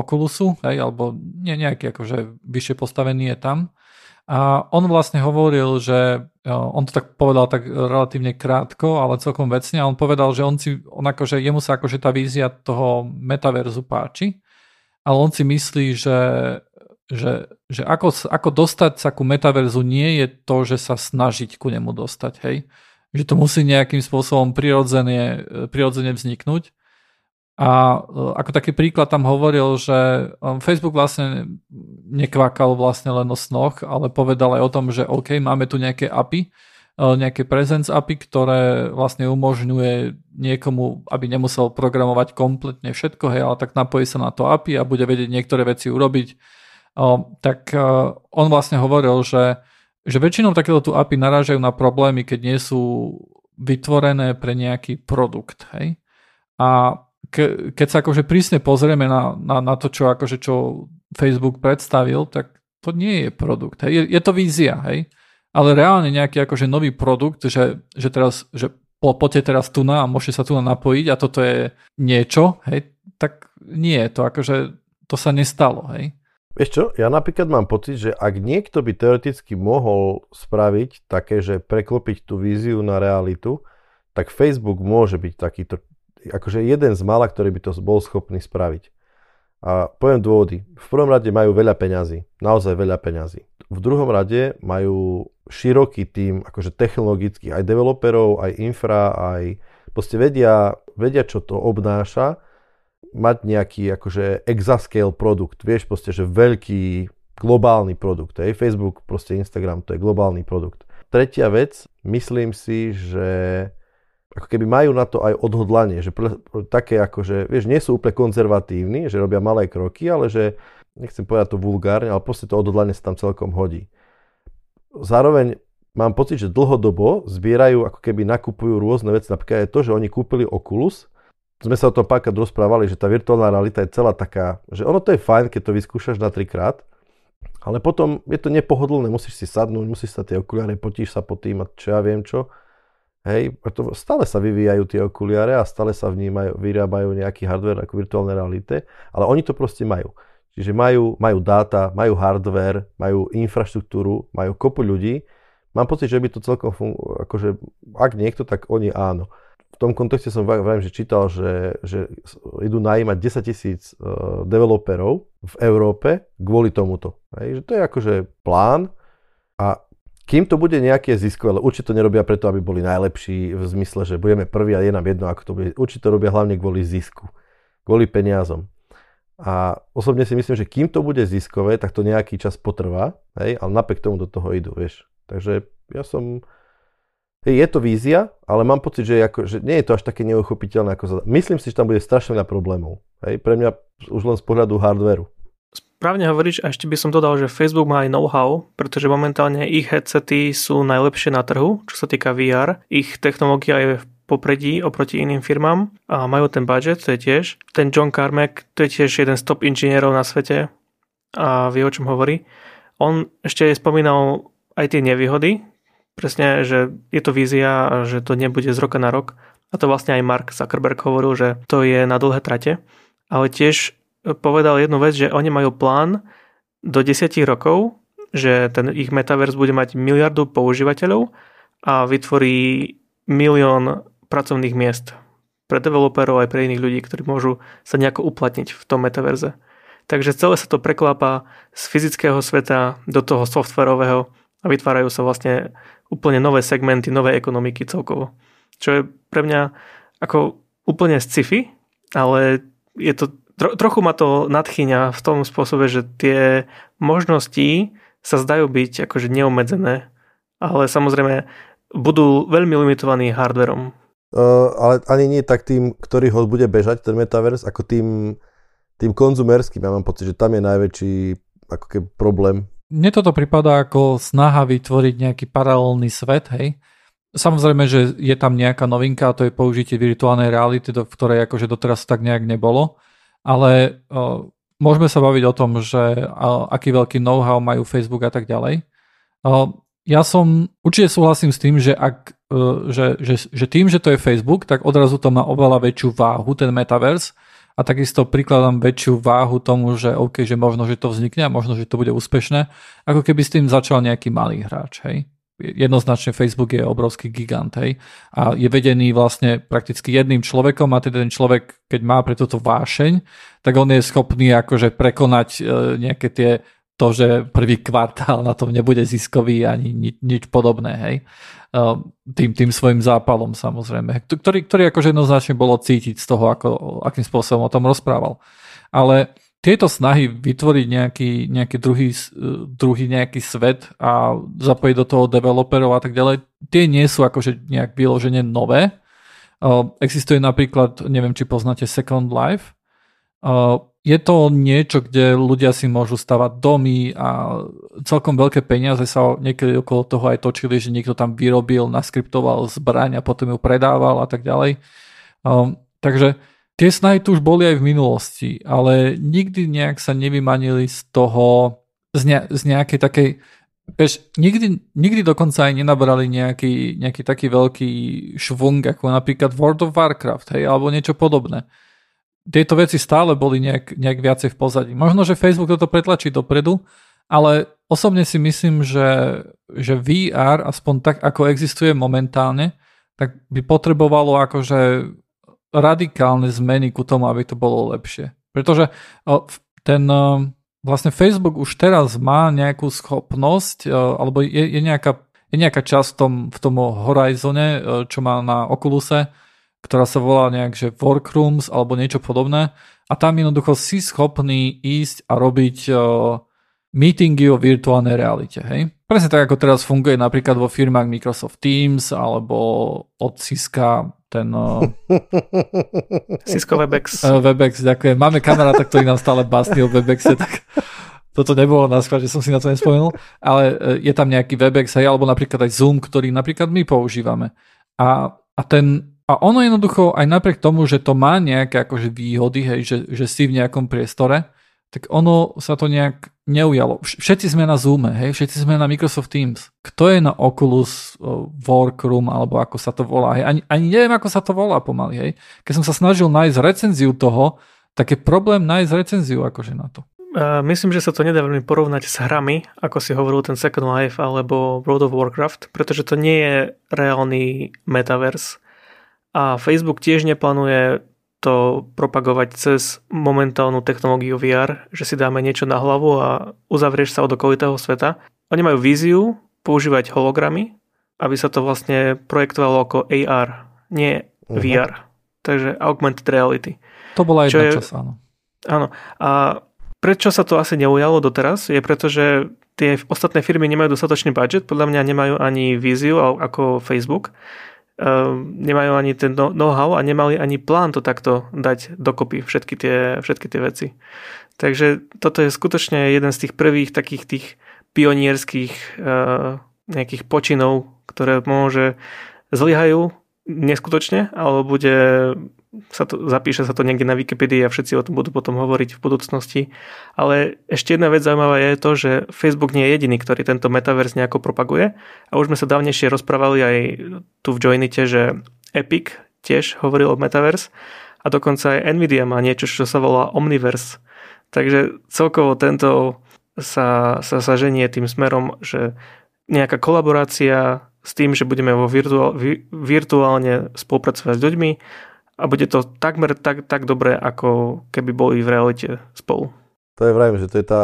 Oculusu, hej, alebo nie nejaký akože vyššie postavený je tam a on vlastne hovoril, že on to tak povedal tak relatívne krátko, ale celkom vecne. A on povedal, že on si, on akože, jemu sa akože tá vízia toho metaverzu páči, ale on si myslí, že, že, že ako, ako dostať sa ku metaverzu nie je to, že sa snažiť ku nemu dostať, hej. Že to musí nejakým spôsobom prirodzene, prirodzene vzniknúť. A e, ako taký príklad tam hovoril, že e, Facebook vlastne nekvákal vlastne len o snoch, ale povedal aj o tom, že OK, máme tu nejaké API, e, nejaké presence API, ktoré vlastne umožňuje niekomu, aby nemusel programovať kompletne všetko, hej, ale tak napojí sa na to API a bude vedieť niektoré veci urobiť. Tak on vlastne hovoril, že, že väčšinou takéto API narážajú na problémy, keď nie sú vytvorené pre nejaký produkt. Hej. A ke, keď sa akože prísne pozrieme na, na, na to, čo, akože, čo Facebook predstavil, tak to nie je produkt. Hej. Je, je to vízia, hej. Ale reálne nejaký akože nový produkt, že, že teraz, že po, poďte teraz tu na a môžete sa tu na napojiť a toto je niečo, hej, tak nie, to akože, to sa nestalo, hej. Vieš čo, ja napríklad mám pocit, že ak niekto by teoreticky mohol spraviť také, že preklopiť tú víziu na realitu, tak Facebook môže byť takýto akože jeden z mala, ktorý by to bol schopný spraviť. A poviem dôvody. V prvom rade majú veľa peňazí. Naozaj veľa peňazí. V druhom rade majú široký tým akože technologických aj developerov, aj infra, aj proste vedia, vedia čo to obnáša mať nejaký akože exascale produkt. Vieš proste, že veľký globálny produkt. Hej? Facebook, proste Instagram, to je globálny produkt. Tretia vec, myslím si, že ako keby majú na to aj odhodlanie, že pre, také ako, že vieš, nie sú úplne konzervatívni, že robia malé kroky, ale že, nechcem povedať to vulgárne, ale proste to odhodlanie sa tam celkom hodí. Zároveň mám pocit, že dlhodobo zbierajú, ako keby nakupujú rôzne veci, napríklad aj to, že oni kúpili Oculus, sme sa o tom párkrát rozprávali, že tá virtuálna realita je celá taká, že ono to je fajn, keď to vyskúšaš na trikrát, ale potom je to nepohodlné, musíš si sadnúť, musíš sa tie okuliare, potíš sa po tým a čo ja viem čo. Hej, preto stále sa vyvíjajú tie okuliare a stále sa vnímajú, vyrábajú nejaký hardware ako virtuálne realite, ale oni to proste majú. Čiže majú, majú dáta, majú hardware, majú infraštruktúru, majú kopu ľudí. Mám pocit, že by to celkom fungovalo, akože ak niekto, tak oni áno. V tom kontexte som vrajím, že čítal, že, že idú najímať 10 tisíc uh, developerov v Európe kvôli tomuto. Hej, že to je akože plán a kým to bude nejaké ziskové, ale určite to nerobia preto, aby boli najlepší v zmysle, že budeme prví a je nám jedno, ako to bude. Určite to robia hlavne kvôli zisku, kvôli peniazom. A osobne si myslím, že kým to bude ziskové, tak to nejaký čas potrvá, hej, ale napriek tomu do toho idú, vieš. Takže ja som... Hej, je to vízia, ale mám pocit, že, ako, že nie je to až také neuchopiteľné. Ako za... Myslím si, že tam bude strašne veľa problémov. Hej, pre mňa už len z pohľadu hardveru. Správne hovoríš a ešte by som dodal, že Facebook má aj know-how, pretože momentálne ich headsety sú najlepšie na trhu, čo sa týka VR. Ich technológia je v popredí oproti iným firmám a majú ten budget, to je tiež. Ten John Carmack, to je tiež jeden z top inžinierov na svete a vie o čom hovorí. On ešte spomínal aj tie nevýhody, presne, že je to vízia že to nebude z roka na rok. A to vlastne aj Mark Zuckerberg hovoril, že to je na dlhé trate. Ale tiež povedal jednu vec, že oni majú plán do 10 rokov, že ten ich metaverse bude mať miliardu používateľov a vytvorí milión pracovných miest pre developerov aj pre iných ľudí, ktorí môžu sa nejako uplatniť v tom metaverze. Takže celé sa to preklápa z fyzického sveta do toho softwarového a vytvárajú sa vlastne úplne nové segmenty, nové ekonomiky celkovo. Čo je pre mňa ako úplne sci-fi, ale je to Tro, trochu ma to nadchýňa v tom spôsobe, že tie možnosti sa zdajú byť akože neobmedzené, ale samozrejme budú veľmi limitovaní hardverom. Uh, ale ani nie tak tým, ktorý ho bude bežať, ten metaverse, ako tým, tým konzumerským. Ja mám pocit, že tam je najväčší ako keby problém. Mne toto pripadá ako snaha vytvoriť nejaký paralelný svet, hej? Samozrejme, že je tam nejaká novinka a to je použitie virtuálnej reality, do ktorej akože doteraz tak nejak nebolo, ale uh, môžeme sa baviť o tom, že uh, aký veľký know-how majú Facebook a tak ďalej. Uh, ja som, určite súhlasím s tým, že, ak, uh, že, že, že tým, že to je Facebook, tak odrazu to má oveľa väčšiu váhu, ten metaverse, a takisto prikladám väčšiu váhu tomu, že OK, že možno, že to vznikne a možno, že to bude úspešné, ako keby s tým začal nejaký malý hráč, hej jednoznačne Facebook je obrovský gigant, hej, a je vedený vlastne prakticky jedným človekom a teda ten človek, keď má pre toto vášeň, tak on je schopný akože prekonať e, nejaké tie to, že prvý kvartál na tom nebude ziskový ani ni, nič podobné, hej. E, tým, tým svojim zápalom samozrejme, ktorý, ktorý akože jednoznačne bolo cítiť z toho, ako, akým spôsobom o tom rozprával. Ale tieto snahy vytvoriť nejaký, nejaký druhý, druhý nejaký svet a zapojiť do toho developerov a tak ďalej, tie nie sú akože nejak vyložene nové. Uh, existuje napríklad, neviem, či poznáte Second Life. Uh, je to niečo, kde ľudia si môžu stavať domy a celkom veľké peniaze sa niekedy okolo toho aj točili, že niekto tam vyrobil, naskriptoval zbraň a potom ju predával a tak ďalej. Takže Tie snahy tu už boli aj v minulosti, ale nikdy nejak sa nevymanili z toho, z, ne, z nejakej takej, vieš, nikdy, nikdy dokonca aj nenabrali nejaký, nejaký taký veľký švung, ako napríklad World of Warcraft, hej, alebo niečo podobné. Tieto veci stále boli nejak, nejak viacej v pozadí. Možno, že Facebook toto pretlačí dopredu, ale osobne si myslím, že, že VR, aspoň tak, ako existuje momentálne, tak by potrebovalo akože radikálne zmeny ku tomu, aby to bolo lepšie. Pretože ten vlastne Facebook už teraz má nejakú schopnosť, alebo je, je, nejaká, je nejaká časť v tom, v tom Horizone, čo má na Oculuse, ktorá sa volá nejak, že Workrooms alebo niečo podobné a tam jednoducho si schopný ísť a robiť meetingy o virtuálnej realite. Hej? Presne tak, ako teraz funguje napríklad vo firmách Microsoft Teams alebo od Cisco ten... Cisco Webex. Webex, ďakujem. Máme kamaráta, ktorý nám stále básni o Webexe, tak toto nebolo na že som si na to nespomenul, ale e, je tam nejaký Webex, hej, alebo napríklad aj Zoom, ktorý napríklad my používame. A, a ten a ono jednoducho, aj napriek tomu, že to má nejaké akože výhody, hej, že, že si v nejakom priestore, tak ono sa to nejak neujalo. Všetci sme na Zoome, hej, všetci sme na Microsoft Teams. Kto je na Oculus Workroom, alebo ako sa to volá, hej, ani, ani neviem, ako sa to volá pomaly, hej. Keď som sa snažil nájsť recenziu toho, tak je problém nájsť recenziu akože na to. Uh, myslím, že sa to nedá veľmi porovnať s hrami, ako si hovoril ten Second Life alebo World of Warcraft, pretože to nie je reálny metaverse. A Facebook tiež neplánuje to propagovať cez momentálnu technológiu VR, že si dáme niečo na hlavu a uzavrieš sa od okolitého sveta. Oni majú víziu používať hologramy, aby sa to vlastne projektovalo ako AR, nie uh-huh. Mhm. VR. Takže augmented reality. To bola jedna je, čas, áno. Áno. A prečo sa to asi neujalo doteraz, je preto, že tie ostatné firmy nemajú dostatočný budget, podľa mňa nemajú ani víziu ako Facebook nemajú ani ten know-how a nemali ani plán to takto dať dokopy všetky tie, všetky tie veci. Takže toto je skutočne jeden z tých prvých takých tých pionierských uh, nejakých počinov, ktoré môže zlyhajú neskutočne, alebo bude sa to, zapíše sa to niekde na Wikipedii a všetci o tom budú potom hovoriť v budúcnosti. Ale ešte jedna vec zaujímavá je to, že Facebook nie je jediný, ktorý tento metaverse nejako propaguje. A už sme sa dávnejšie rozprávali aj tu v Joinite, že Epic tiež hovoril o metaverse a dokonca aj Nvidia má niečo, čo sa volá Omniverse. Takže celkovo tento sa, sa, sa ženie tým smerom, že nejaká kolaborácia s tým, že budeme vo virtuál, virtuálne spolupracovať s ľuďmi a bude to takmer tak, tak dobré, ako keby boli v realite spolu. To je vrajme, že to je tá...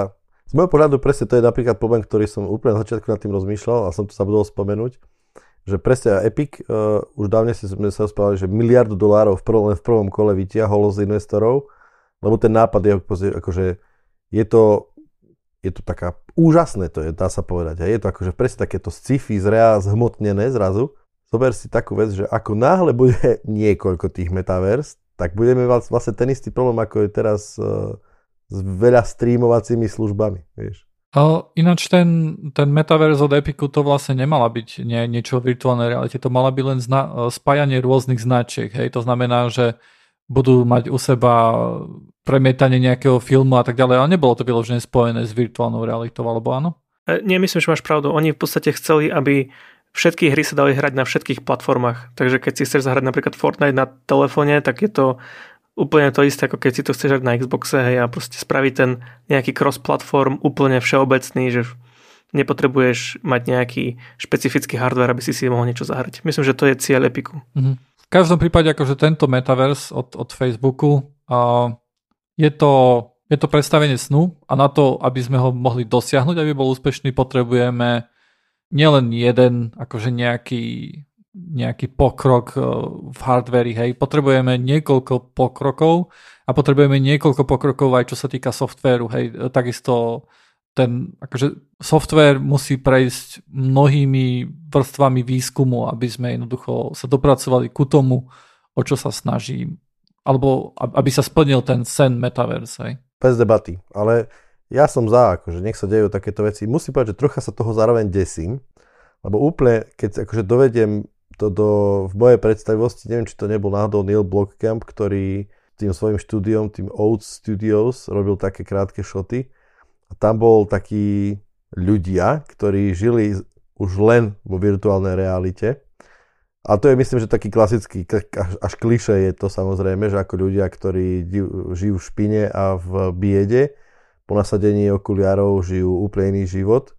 Z môjho pohľadu presne to je napríklad problém, ktorý som úplne na začiatku nad tým rozmýšľal a som to sa budol spomenúť, že presne Epic, uh, už dávne si sme sa rozprávali, že miliardu dolárov v prvom, len v prvom kole vytiahol z investorov, lebo ten nápad je akože je to je to taká úžasné, to je, dá sa povedať. A je to akože presne takéto sci-fi zrea, zhmotnené zrazu. Zober si takú vec, že ako náhle bude niekoľko tých metavers, tak budeme mať vlastne ten istý problém, ako je teraz uh, s veľa streamovacími službami, vieš. Ináč ten, ten metaverse od Epiku to vlastne nemala byť nie, niečo v virtuálnej realite, to mala byť len zna- spájanie rôznych značiek, hej, to znamená, že budú mať u seba premietanie nejakého filmu a tak ďalej, ale nebolo to vyložené spojené s virtuálnou realitou, alebo áno? E, nie, myslím, že máš pravdu. Oni v podstate chceli, aby všetky hry sa dali hrať na všetkých platformách. Takže keď si chceš zahrať napríklad Fortnite na telefóne, tak je to úplne to isté, ako keď si to chceš hrať na Xboxe hej, a proste spraviť ten nejaký cross-platform úplne všeobecný, že nepotrebuješ mať nejaký špecifický hardware, aby si si mohol niečo zahrať. Myslím, že to je cieľ Epiku. Mm-hmm. V každom prípade akože tento metaverse od, od Facebooku uh, je, to, je to predstavenie snu a na to, aby sme ho mohli dosiahnuť, aby bol úspešný, potrebujeme nielen jeden akože nejaký nejaký pokrok eh, v hardveri, hej. Potrebujeme niekoľko pokrokov a potrebujeme niekoľko pokrokov aj čo sa týka softvéru, hej. Eh, takisto ten, akože software musí prejsť mnohými vrstvami výskumu, aby sme jednoducho sa dopracovali ku tomu, o čo sa snaží, alebo aby sa splnil ten sen metaverse, hej. Bez debaty, ale ja som za, akože nech sa dejú takéto veci. Musím povedať, že trocha sa toho zároveň desím, lebo úplne, keď akože dovediem to do, v mojej predstavivosti, neviem, či to nebol náhodou Neil Blomkamp, ktorý tým svojim štúdiom, tým Oats Studios, robil také krátke šoty. A tam bol takí ľudia, ktorí žili už len vo virtuálnej realite. A to je myslím, že taký klasický, až kliše je to samozrejme, že ako ľudia, ktorí žijú v špine a v biede, po nasadení okuliarov žijú úplne iný život.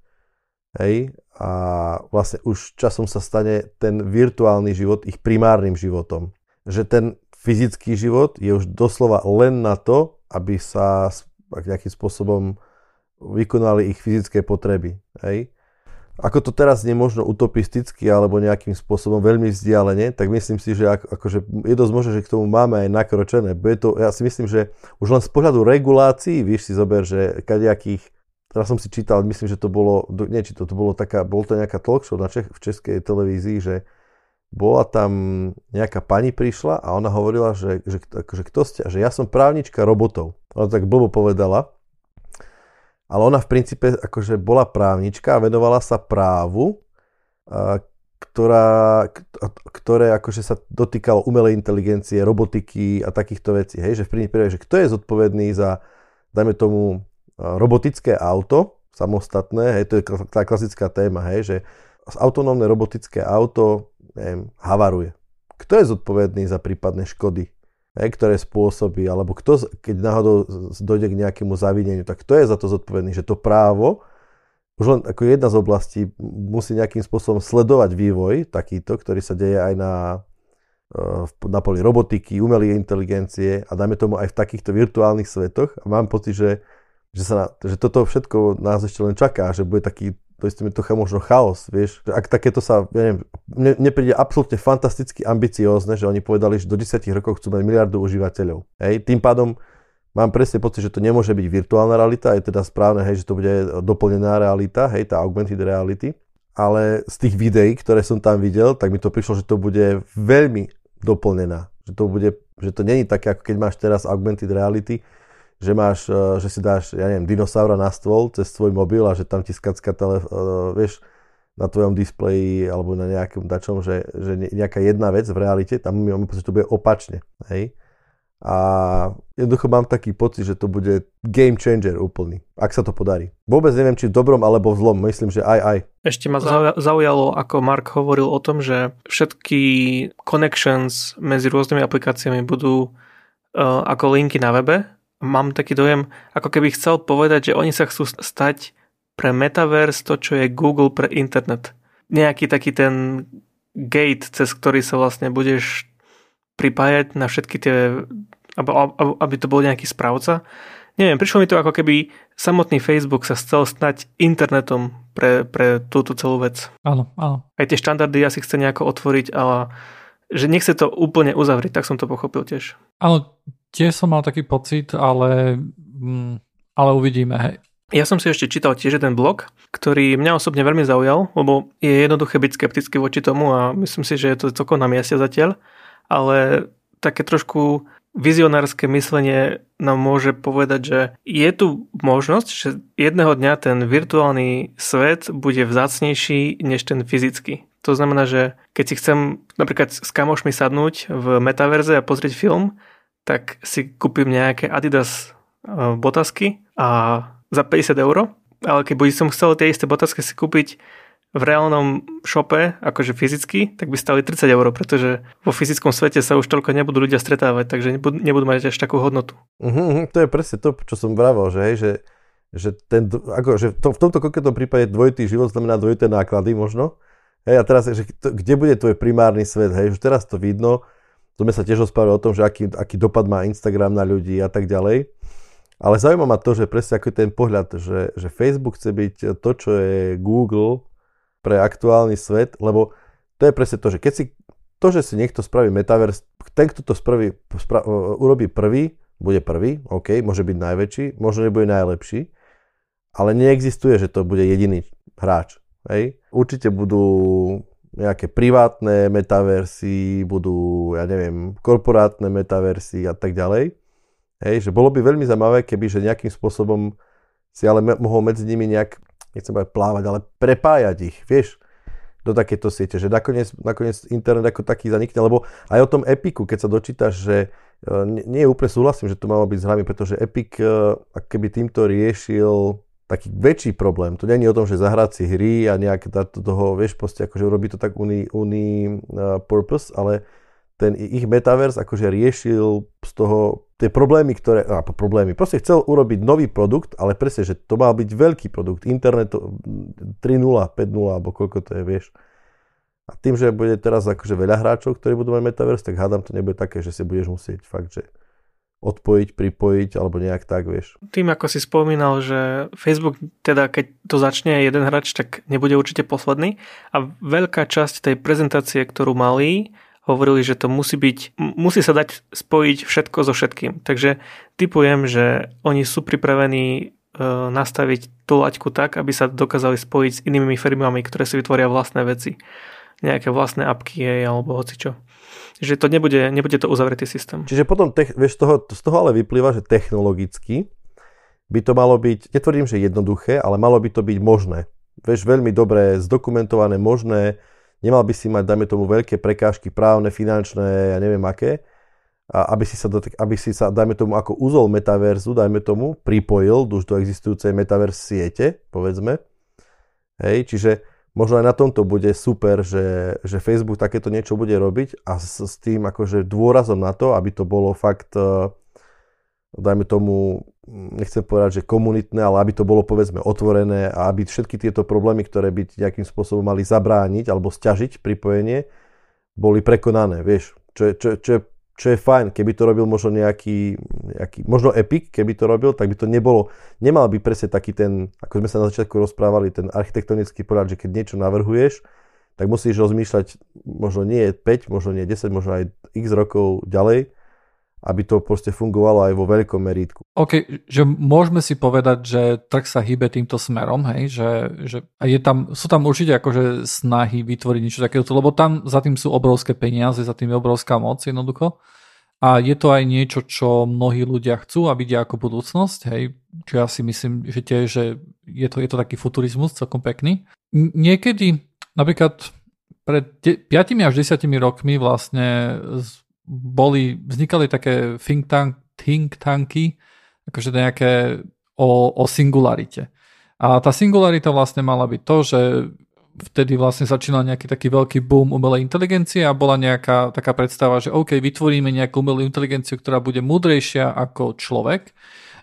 Hej, a vlastne už časom sa stane ten virtuálny život ich primárnym životom. Že ten fyzický život je už doslova len na to, aby sa nejakým spôsobom vykonali ich fyzické potreby. Hej? Ako to teraz nie možno utopisticky alebo nejakým spôsobom veľmi vzdialene, tak myslím si, že ako, akože je dosť možné, že k tomu máme aj nakročené. Bude to, ja si myslím, že už len z pohľadu regulácií, víš si zober, že kadejakých Teraz som si čítal, myslím, že to bolo, nie, či to, to bolo taká, bol to nejaká talk show na Čech, v českej televízii, že bola tam nejaká pani prišla a ona hovorila, že, že, že kto ste, že ja som právnička robotov. Ona tak blbo povedala, ale ona v princípe akože bola právnička a venovala sa právu, ktorá, ktoré akože sa dotýkalo umelej inteligencie, robotiky a takýchto vecí. Hej? Že v princípe, že kto je zodpovedný za, dajme tomu, robotické auto, samostatné, hej, to je tá klasická téma, hej, že autonómne robotické auto, neviem, havaruje. Kto je zodpovedný za prípadné škody, ktoré spôsobí, alebo kto, keď náhodou dojde k nejakému zavineniu, tak kto je za to zodpovedný, že to právo, už len ako jedna z oblastí musí nejakým spôsobom sledovať vývoj takýto, ktorý sa deje aj na, eh, na poli robotiky, umelej inteligencie a dajme tomu aj v takýchto virtuálnych svetoch. A mám pocit, že že, sa na, že toto všetko nás ešte len čaká, že bude taký, to isté mi trocha možno chaos, vieš. Ak takéto sa, ja neviem, mne, mne príde absolútne fantasticky ambiciózne, že oni povedali, že do 10 rokov chcú mať miliardu užívateľov. Hej, tým pádom mám presne pocit, že to nemôže byť virtuálna realita, je teda správne, hej, že to bude doplnená realita, hej, tá augmented reality. Ale z tých videí, ktoré som tam videl, tak mi to prišlo, že to bude veľmi doplnená. Že to bude, že to není také, ako keď máš teraz augmented reality, že máš, e, že si dáš, ja neviem, dinosaura na stôl cez svoj mobil a že tam ti skacka tele, uh, vieš, na tvojom displeji alebo na nejakom dačom, že, že nejaká jedna vec v realite, tam mi mám pocit, že to bude opačne, hej. A jednoducho mám taký pocit, že to bude game changer úplný, ak sa to podarí. Vôbec neviem, či v dobrom alebo v zlom, myslím, že aj aj. Ešte ma zaujalo, ako Mark hovoril o tom, že všetky connections medzi rôznymi aplikáciami budú uh, ako linky na webe mám taký dojem, ako keby chcel povedať, že oni sa chcú stať pre Metaverse to, čo je Google pre internet. Nejaký taký ten gate, cez ktorý sa vlastne budeš pripájať na všetky tie, aby to bol nejaký správca. Neviem, prišlo mi to ako keby samotný Facebook sa chcel stať internetom pre, pre túto celú vec. Áno, áno. Aj tie štandardy asi chce nejako otvoriť, ale že nechce to úplne uzavrieť, tak som to pochopil tiež. Áno, Tiež som mal taký pocit, ale, mm, ale uvidíme. Hej. Ja som si ešte čítal tiež jeden blog, ktorý mňa osobne veľmi zaujal, lebo je jednoduché byť skeptický voči tomu a myslím si, že je to celkom na mieste zatiaľ, ale také trošku vizionárske myslenie nám môže povedať, že je tu možnosť, že jedného dňa ten virtuálny svet bude vzácnejší než ten fyzický. To znamená, že keď si chcem napríklad s kamošmi sadnúť v metaverze a pozrieť film, tak si kúpim nejaké Adidas e, botasky a za 50 eur, ale keď by som chcel tie isté botasky si kúpiť v reálnom šope, akože fyzicky, tak by stali 30 eur, pretože vo fyzickom svete sa už toľko nebudú ľudia stretávať, takže nebudú, nebudú mať až takú hodnotu. Uh-huh, to je presne to, čo som vravel, že, že, že, ten, ako, že to, v tomto konkrétnom prípade dvojitý život znamená dvojité náklady možno. Hej, a teraz, že to, kde bude tvoj primárny svet, hej, že teraz to vidno, sme sa tiež rozprávali o tom, že aký, aký dopad má Instagram na ľudí a tak ďalej. Ale zaujíma ma to, že presne ako je ten pohľad, že, že Facebook chce byť to, čo je Google pre aktuálny svet, lebo to je presne to, že keď si to, že si niekto spraví metaverse, ten, kto to spraví, spra, urobí prvý, bude prvý, OK, môže byť najväčší, možno nebude najlepší, ale neexistuje, že to bude jediný hráč. Hej? Určite budú nejaké privátne metaversy, budú, ja neviem, korporátne metaversy a tak ďalej. Hej, že bolo by veľmi zaujímavé, keby že nejakým spôsobom si ale mohol medzi nimi nejak nechcem povedať plávať, ale prepájať ich, vieš, do takéto siete, že nakoniec, nakoniec internet ako taký zanikne, lebo aj o tom Epiku, keď sa dočítaš, že e, nie, je úplne súhlasím, že to malo byť známy, pretože Epic e, keby týmto riešil taký väčší problém. To je o tom, že zahrať si hry a nejak dať toho, vieš, proste akože urobí to tak uni, uni uh, purpose, ale ten ich metaverse akože riešil z toho tie problémy, ktoré, a problémy, proste chcel urobiť nový produkt, ale presne, že to mal byť veľký produkt, internet 3.0, 5.0, alebo koľko to je, vieš. A tým, že bude teraz akože veľa hráčov, ktorí budú mať metaverse, tak hádam to nebude také, že si budeš musieť fakt, že odpojiť, pripojiť, alebo nejak tak, vieš. Tým, ako si spomínal, že Facebook, teda keď to začne jeden hráč, tak nebude určite posledný. A veľká časť tej prezentácie, ktorú mali, hovorili, že to musí byť, musí sa dať spojiť všetko so všetkým. Takže typujem, že oni sú pripravení e, nastaviť tú laťku tak, aby sa dokázali spojiť s inými firmami, ktoré si vytvoria vlastné veci. Nejaké vlastné apky alebo hocičo. Že to nebude, nebude to uzavretý systém. Čiže potom, vieš, z toho, z toho ale vyplýva, že technologicky by to malo byť, netvrdím, že jednoduché, ale malo by to byť možné. Vieš, veľmi dobre zdokumentované, možné, nemal by si mať, dajme tomu, veľké prekážky právne, finančné, ja neviem aké, a aby si sa, aby si sa, dajme tomu, ako úzol metaverzu, dajme tomu, pripojil už do existujúcej metaverse siete, povedzme. Hej, čiže možno aj na tomto bude super, že, že Facebook takéto niečo bude robiť a s, s tým akože dôrazom na to, aby to bolo fakt, eh, dajme tomu, nechcem povedať, že komunitné, ale aby to bolo povedzme otvorené a aby všetky tieto problémy, ktoré by nejakým spôsobom mali zabrániť alebo stiažiť pripojenie, boli prekonané, vieš. Čo čo, čo, je, čo je fajn, keby to robil možno nejaký, nejaký, možno Epic, keby to robil, tak by to nebolo, nemal by presne taký ten, ako sme sa na začiatku rozprávali, ten architektonický pohľad, že keď niečo navrhuješ, tak musíš rozmýšľať možno nie 5, možno nie 10, možno aj x rokov ďalej, aby to proste fungovalo aj vo veľkom merítku. OK, že môžeme si povedať, že trh sa hýbe týmto smerom, hej, že, že je tam, sú tam určite akože snahy vytvoriť niečo takéto, lebo tam za tým sú obrovské peniaze, za tým je obrovská moc jednoducho. A je to aj niečo, čo mnohí ľudia chcú a vidia ako budúcnosť, hej, čo ja si myslím, že tiež, že je to, je to taký futurizmus celkom pekný. Niekedy, napríklad pred 5 až 10 rokmi vlastne boli, vznikali také think, tank, think tanky, akože nejaké o, o singularite. A tá singularita vlastne mala byť to, že vtedy vlastne začínal nejaký taký veľký boom umelej inteligencie a bola nejaká taká predstava, že OK, vytvoríme nejakú umelú inteligenciu, ktorá bude múdrejšia ako človek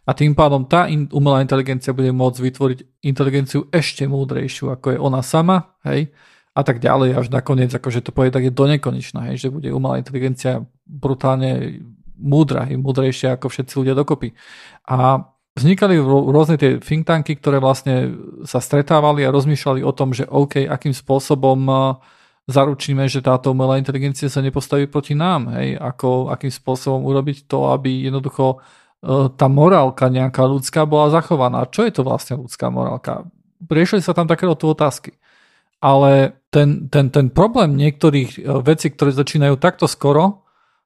a tým pádom tá in, umelá inteligencia bude môcť vytvoriť inteligenciu ešte múdrejšiu, ako je ona sama, hej, a tak ďalej, až nakoniec, akože to povie tak je do nekonečna, hej, že bude umelá inteligencia brutálne múdra, hej, múdrejšia ako všetci ľudia dokopy. A vznikali rôzne tie think tanky, ktoré vlastne sa stretávali a rozmýšľali o tom, že OK, akým spôsobom e, zaručíme, že táto umelá inteligencia sa nepostaví proti nám, hej, ako, akým spôsobom urobiť to, aby jednoducho tá morálka nejaká ľudská bola zachovaná. Čo je to vlastne ľudská morálka? Riešili sa tam takéto otázky. Ale ten, ten, ten problém niektorých e, vecí, ktoré začínajú takto skoro,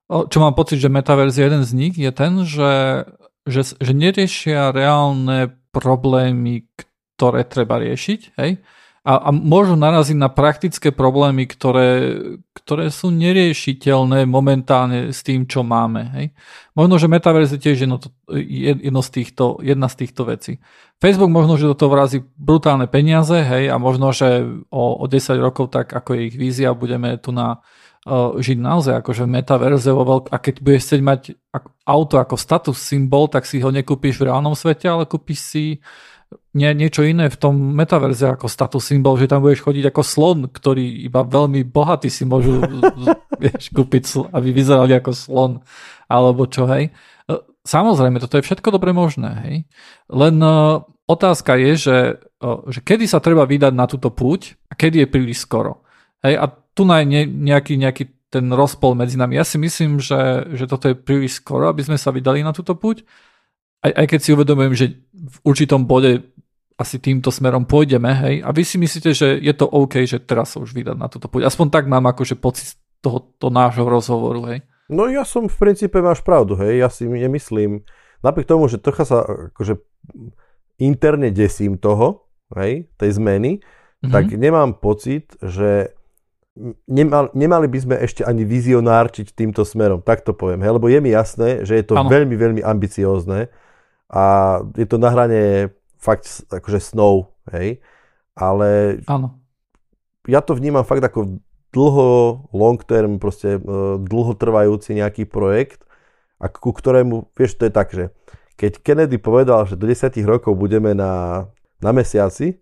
čo mám pocit, že Metaverse je jeden z nich, je ten, že, že, že neriešia reálne problémy, ktoré treba riešiť. Hej? A, a môžu naraziť na praktické problémy, ktoré, ktoré sú neriešiteľné momentálne s tým, čo máme. Hej. Možno, že Metaverse je tiež jedno, jedno z týchto, jedna z týchto vecí. Facebook možno, že do toho vrazí brutálne peniaze hej, a možno, že o, o 10 rokov, tak ako je ich vízia, budeme tu na žiť naozaj akože v metaverze vo veľk- a keď budeš chcieť mať auto ako status symbol, tak si ho nekúpiš v reálnom svete, ale kúpiš si nie, niečo iné v tom metaverze ako status symbol, že tam budeš chodiť ako slon, ktorý iba veľmi bohatí si môžu vieš, kúpiť, aby vyzerali ako slon, alebo čo, hej. E, samozrejme, toto je všetko dobre možné, hej. Len uh, otázka je, že, uh, že kedy sa treba vydať na túto púť a kedy je príliš skoro. Hej, a tu je nejaký, nejaký ten rozpol medzi nami. Ja si myslím, že, že toto je príliš skoro, aby sme sa vydali na túto púť aj, aj keď si uvedomujem, že v určitom bode asi týmto smerom pôjdeme, hej, a vy si myslíte, že je to OK, že teraz sa už vydať na toto pôjde. Aspoň tak mám akože pocit tohoto nášho rozhovoru, hej. No ja som v princípe máš pravdu, hej, ja si nemyslím, napriek tomu, že trocha sa akože interne desím toho, hej, tej zmeny, mm-hmm. tak nemám pocit, že nemal, nemali by sme ešte ani vizionárčiť týmto smerom, tak to poviem, hej, lebo je mi jasné, že je to ano. veľmi, veľmi ambiciózne a je to na hrane fakt akože snov, hej, ale Áno. ja to vnímam fakt ako dlho, long term, proste e, dlhotrvajúci nejaký projekt, a ku ktorému, vieš, to je tak, že keď Kennedy povedal, že do 10 rokov budeme na, na mesiaci,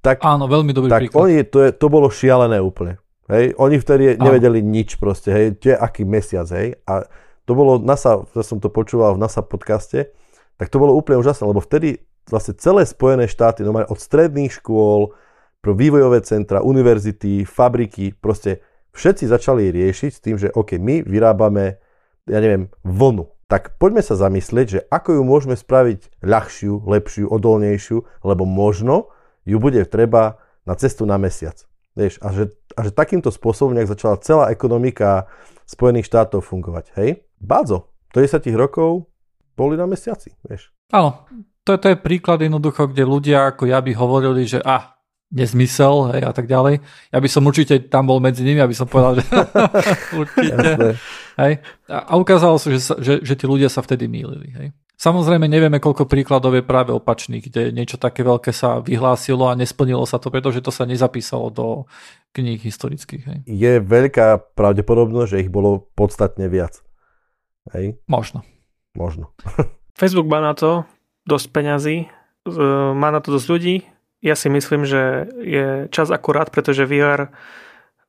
tak, Áno, veľmi dobrý tak príklad. oni, to, je, to bolo šialené úplne. Hej, oni vtedy Áno. nevedeli nič proste, hej, to je aký mesiac, hej, a to bolo NASA, ja som to počúval v NASA podcaste, tak to bolo úplne úžasné, lebo vtedy vlastne celé Spojené štáty, no od stredných škôl, pro vývojové centra, univerzity, fabriky, proste všetci začali riešiť s tým, že OK, my vyrábame, ja neviem, vlnu. Tak poďme sa zamyslieť, že ako ju môžeme spraviť ľahšiu, lepšiu, odolnejšiu, lebo možno ju bude treba na cestu na mesiac. Vieš, a, že, a že takýmto spôsobom nejak začala celá ekonomika Spojených štátov fungovať. Hej? Bádzo, do 10 rokov boli na mesiaci, vieš. Áno, to, to je príklad jednoducho, kde ľudia ako ja by hovorili, že a, ah, nezmysel hej, a tak ďalej. Ja by som určite tam bol medzi nimi, aby som povedal, že určite. Hej. A ukázalo sa, že, že, že tí ľudia sa vtedy mýlili. Hej. Samozrejme nevieme, koľko príkladov je práve opačných, kde niečo také veľké sa vyhlásilo a nesplnilo sa to, pretože to sa nezapísalo do kníh historických. Hej. Je veľká pravdepodobnosť, že ich bolo podstatne viac. Hej? Možno. Možno. Facebook má na to dosť peňazí, má na to dosť ľudí. Ja si myslím, že je čas akurát, pretože VR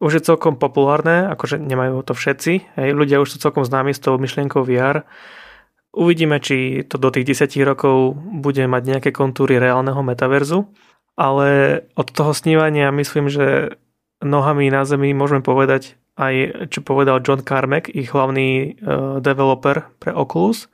už je celkom populárne, akože nemajú to všetci. Hej, ľudia už sú celkom známi s tou myšlienkou VR. Uvidíme, či to do tých 10 rokov bude mať nejaké kontúry reálneho metaverzu, ale od toho snívania myslím, že nohami na zemi môžeme povedať aj, čo povedal John Carmack, ich hlavný uh, developer pre Oculus,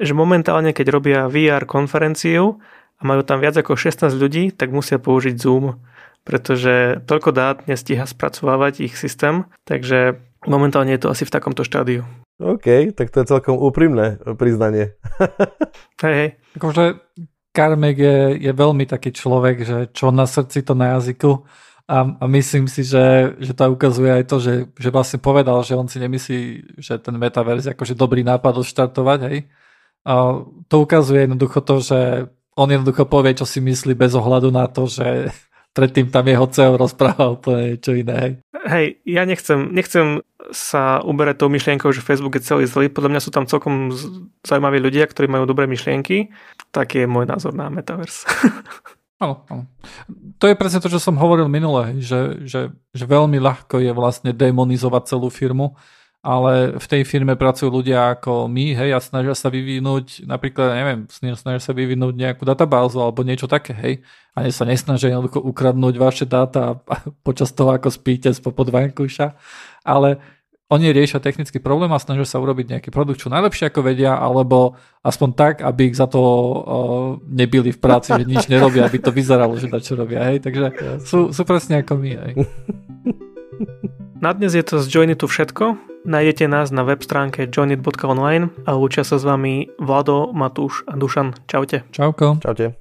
že momentálne, keď robia VR konferenciu a majú tam viac ako 16 ľudí, tak musia použiť Zoom, pretože toľko dát nestíha spracovávať ich systém, takže momentálne je to asi v takomto štádiu. OK, tak to je celkom úprimné priznanie. hej, hej. Akože Karmek je, je veľmi taký človek, že čo na srdci, to na jazyku. A, a myslím si, že, že to ukazuje aj to, že, že vlastne povedal, že on si nemyslí, že ten metaverz je akože dobrý nápad odštartovať, hej. To ukazuje jednoducho to, že on jednoducho povie, čo si myslí bez ohľadu na to, že predtým tam jeho CEO rozprával úplne niečo iné. Hej. hej, ja nechcem, nechcem sa uberať tou myšlienkou, že Facebook je celý zlý. Podľa mňa sú tam celkom zaujímaví ľudia, ktorí majú dobré myšlienky. Tak je môj názor na Metaverse. Áno, áno. To je presne to, čo som hovoril minule, že, že, že veľmi ľahko je vlastne demonizovať celú firmu ale v tej firme pracujú ľudia ako my, hej, a snažia sa vyvinúť, napríklad, neviem, snažia sa vyvinúť nejakú databázu alebo niečo také, hej, a sa nesnažia jednoducho ukradnúť vaše dáta počas toho, ako spíte z popod vankúša, ale oni riešia technický problém a snažia sa urobiť nejaký produkt čo najlepšie ako vedia, alebo aspoň tak, aby ich za to uh, nebili v práci, že nič nerobia, aby to vyzeralo, že čo robia. Hej? Takže sú, sú presne ako my. Hej. Na dnes je to z Joinitu všetko. Nájdete nás na web stránke joinit.online a učia sa s vami Vlado, Matúš a Dušan. Čaute. Čauko. Čaute.